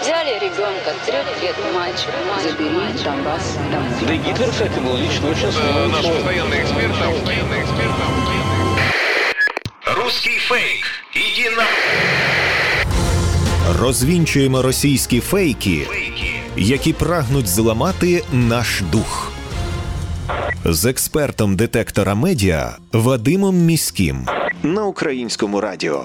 Взяли ребенка, трех лет мальчик, забери Донбасс домой. Да и Гитлер, кстати, был лично очень Это смелый наш человек. постоянный эксперт. там, Постоянный эксперт. там. Русский фейк. Иди на Розвінчуємо російські фейки, які прагнуть зламати наш дух. З експертом детектора медіа Вадимом Міським на українському радіо.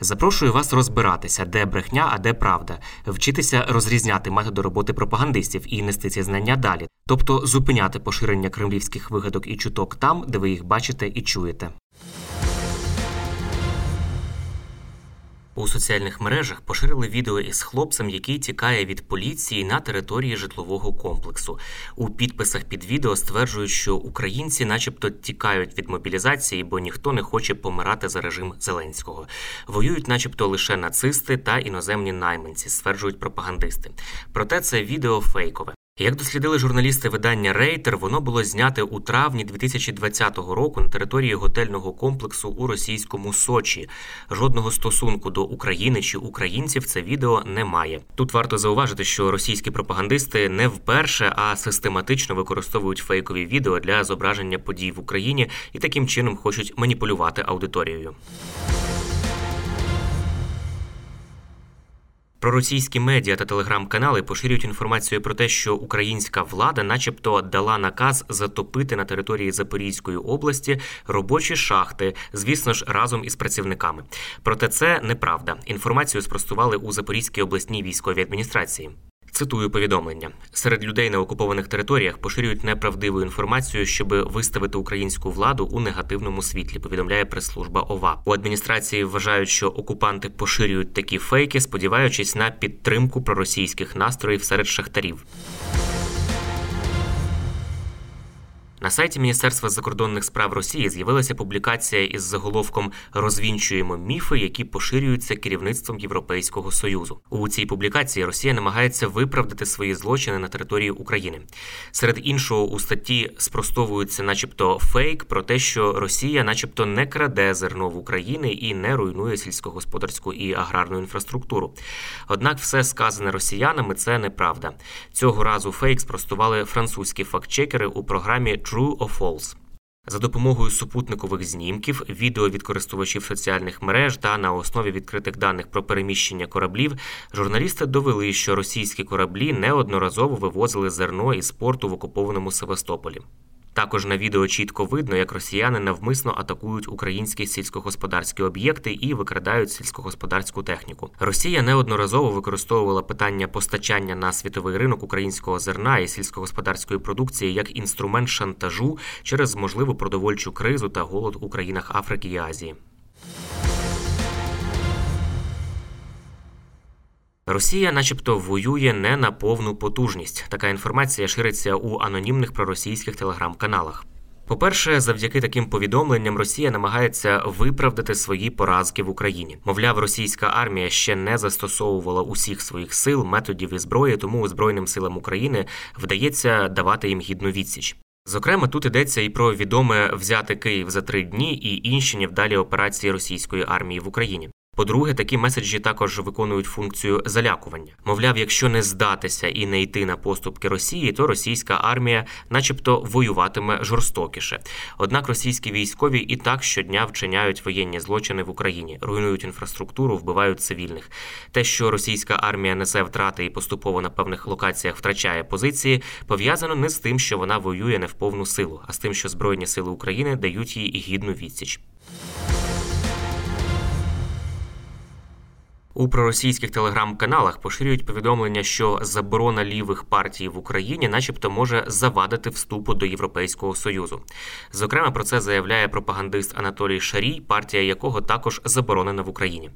Запрошую вас розбиратися, де брехня, а де правда, вчитися розрізняти методи роботи пропагандистів і нести ці знання далі, тобто зупиняти поширення кремлівських вигадок і чуток там, де ви їх бачите і чуєте. У соціальних мережах поширили відео із хлопцем, який тікає від поліції на території житлового комплексу. У підписах під відео стверджують, що українці, начебто, тікають від мобілізації, бо ніхто не хоче помирати за режим Зеленського. Воюють, начебто, лише нацисти та іноземні найманці, стверджують пропагандисти. Проте це відео фейкове. Як дослідили журналісти видання Рейтер, воно було зняте у травні 2020 року на території готельного комплексу у російському Сочі. Жодного стосунку до України чи українців це відео не має. Тут варто зауважити, що російські пропагандисти не вперше, а систематично використовують фейкові відео для зображення подій в Україні і таким чином хочуть маніпулювати аудиторією. Проросійські медіа та телеграм-канали поширюють інформацію про те, що українська влада, начебто, дала наказ затопити на території Запорізької області робочі шахти, звісно ж, разом із працівниками. Проте це неправда. Інформацію спростували у Запорізькій обласній військовій адміністрації. Цитую повідомлення: серед людей на окупованих територіях поширюють неправдиву інформацію, щоб виставити українську владу у негативному світлі. Повідомляє прес-служба ОВА. У адміністрації вважають, що окупанти поширюють такі фейки, сподіваючись на підтримку проросійських настроїв серед шахтарів. На сайті Міністерства закордонних справ Росії з'явилася публікація із заголовком Розвінчуємо міфи, які поширюються керівництвом Європейського союзу. У цій публікації Росія намагається виправдати свої злочини на території України. Серед іншого у статті спростовується, начебто, фейк про те, що Росія, начебто, не краде зерно в Україні і не руйнує сільськогосподарську і аграрну інфраструктуру. Однак, все сказане росіянами це неправда. Цього разу фейк спростували французькі фактчекери у програмі True or False. За допомогою супутникових знімків, відео від користувачів соціальних мереж та на основі відкритих даних про переміщення кораблів, журналісти довели, що російські кораблі неодноразово вивозили зерно із порту в окупованому Севастополі. Також на відео чітко видно, як росіяни навмисно атакують українські сільськогосподарські об'єкти і викрадають сільськогосподарську техніку. Росія неодноразово використовувала питання постачання на світовий ринок українського зерна і сільськогосподарської продукції як інструмент шантажу через можливу продовольчу кризу та голод у країнах Африки і Азії. Росія, начебто, воює не на повну потужність. Така інформація шириться у анонімних проросійських телеграм-каналах. По-перше, завдяки таким повідомленням Росія намагається виправдати свої поразки в Україні. Мовляв, російська армія ще не застосовувала усіх своїх сил, методів і зброї, тому Збройним силам України вдається давати їм гідну відсіч. Зокрема, тут йдеться і про відоме взяти Київ за три дні і інші невдалі операції російської армії в Україні. По-друге, такі меседжі також виконують функцію залякування. Мовляв, якщо не здатися і не йти на поступки Росії, то російська армія, начебто, воюватиме жорстокіше. Однак російські військові і так щодня вчиняють воєнні злочини в Україні, руйнують інфраструктуру, вбивають цивільних. Те, що російська армія несе втрати і поступово на певних локаціях втрачає позиції, пов'язано не з тим, що вона воює не в повну силу, а з тим, що Збройні сили України дають їй гідну відсіч. У проросійських телеграм-каналах поширюють повідомлення, що заборона лівих партій в Україні, начебто, може завадити вступу до Європейського союзу. Зокрема, про це заявляє пропагандист Анатолій Шарій, партія якого також заборонена в Україні.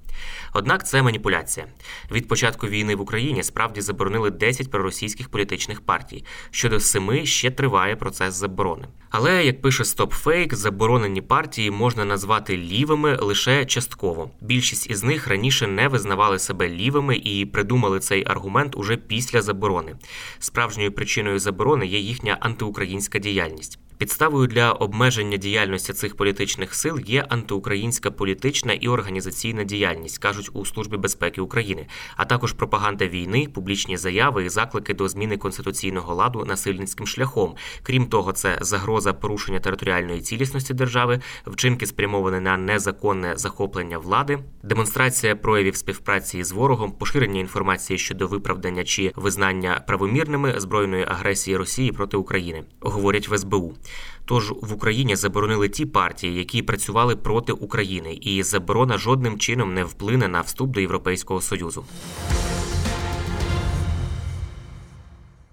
Однак це маніпуляція. Від початку війни в Україні справді заборонили 10 проросійських політичних партій. Щодо семи ще триває процес заборони. Але як пише StopFake, заборонені партії можна назвати лівими лише частково. Більшість із них раніше не визнавали себе лівими і придумали цей аргумент уже після заборони. Справжньою причиною заборони є їхня антиукраїнська діяльність. Підставою для обмеження діяльності цих політичних сил є антиукраїнська політична і організаційна діяльність, кажуть у службі безпеки України, а також пропаганда війни, публічні заяви і заклики до зміни конституційного ладу насильницьким шляхом. Крім того, це загроза порушення територіальної цілісності держави, вчинки спрямовані на незаконне захоплення влади, демонстрація проявів співпраці з ворогом, поширення інформації щодо виправдання чи визнання правомірними збройної агресії Росії проти України, говорять в СБУ. Тож в Україні заборонили ті партії, які працювали проти України, і заборона жодним чином не вплине на вступ до Європейського союзу.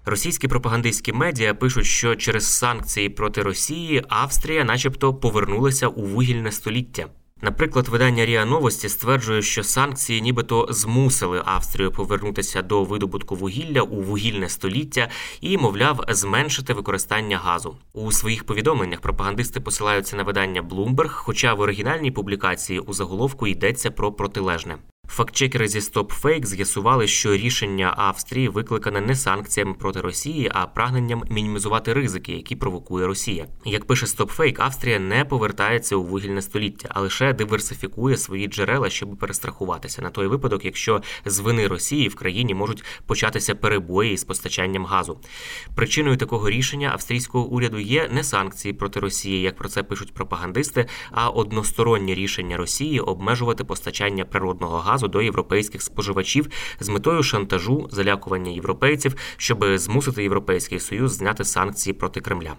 Російські пропагандистські медіа пишуть, що через санкції проти Росії Австрія, начебто, повернулася у вугільне століття. Наприклад, видання Ріа Новості стверджує, що санкції нібито змусили Австрію повернутися до видобутку вугілля у вугільне століття і, мовляв, зменшити використання газу. У своїх повідомленнях пропагандисти посилаються на видання Bloomberg, хоча в оригінальній публікації у заголовку йдеться про протилежне. Фактчекери зі StopFake з'ясували, що рішення Австрії викликане не санкціями проти Росії, а прагненням мінімізувати ризики, які провокує Росія. Як пише StopFake, Австрія не повертається у вугільне століття, а лише диверсифікує свої джерела, щоб перестрахуватися на той випадок, якщо з вини Росії в країні можуть початися перебої з постачанням газу. Причиною такого рішення австрійського уряду є не санкції проти Росії, як про це пишуть пропагандисти, а одностороннє рішення Росії обмежувати постачання природного газу газу до європейських споживачів з метою шантажу, залякування європейців, щоб змусити європейський союз зняти санкції проти Кремля.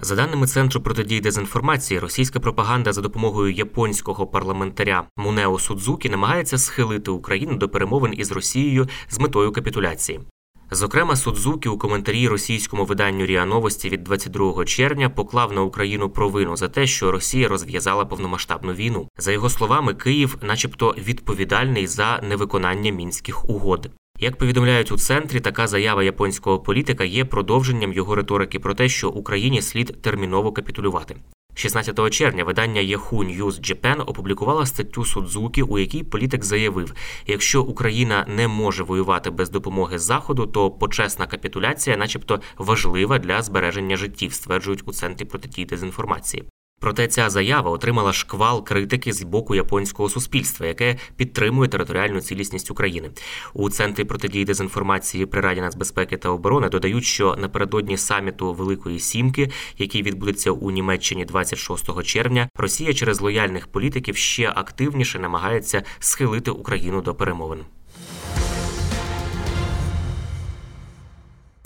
За даними центру протидії дезінформації, російська пропаганда за допомогою японського парламентаря Мунео Судзукі намагається схилити Україну до перемовин із Росією з метою капітуляції. Зокрема, Судзукі у коментарі російському виданню Ріа Новості від 22 червня поклав на Україну провину за те, що Росія розв'язала повномасштабну війну. За його словами, Київ, начебто, відповідальний за невиконання мінських угод. Як повідомляють у центрі, така заява японського політика є продовженням його риторики про те, що Україні слід терміново капітулювати. 16 червня видання Yahoo News Japan опублікувало статтю Судзуки, у якій політик заявив: якщо Україна не може воювати без допомоги Заходу, то почесна капітуляція, начебто, важлива для збереження життів, стверджують у центрі протидії дезінформації. Проте ця заява отримала шквал критики з боку японського суспільства, яке підтримує територіальну цілісність України. У центрі протидії дезінформації при раді нацбезпеки та оборони додають, що напередодні саміту Великої Сімки, який відбудеться у Німеччині 26 червня, Росія через лояльних політиків ще активніше намагається схилити Україну до перемовин.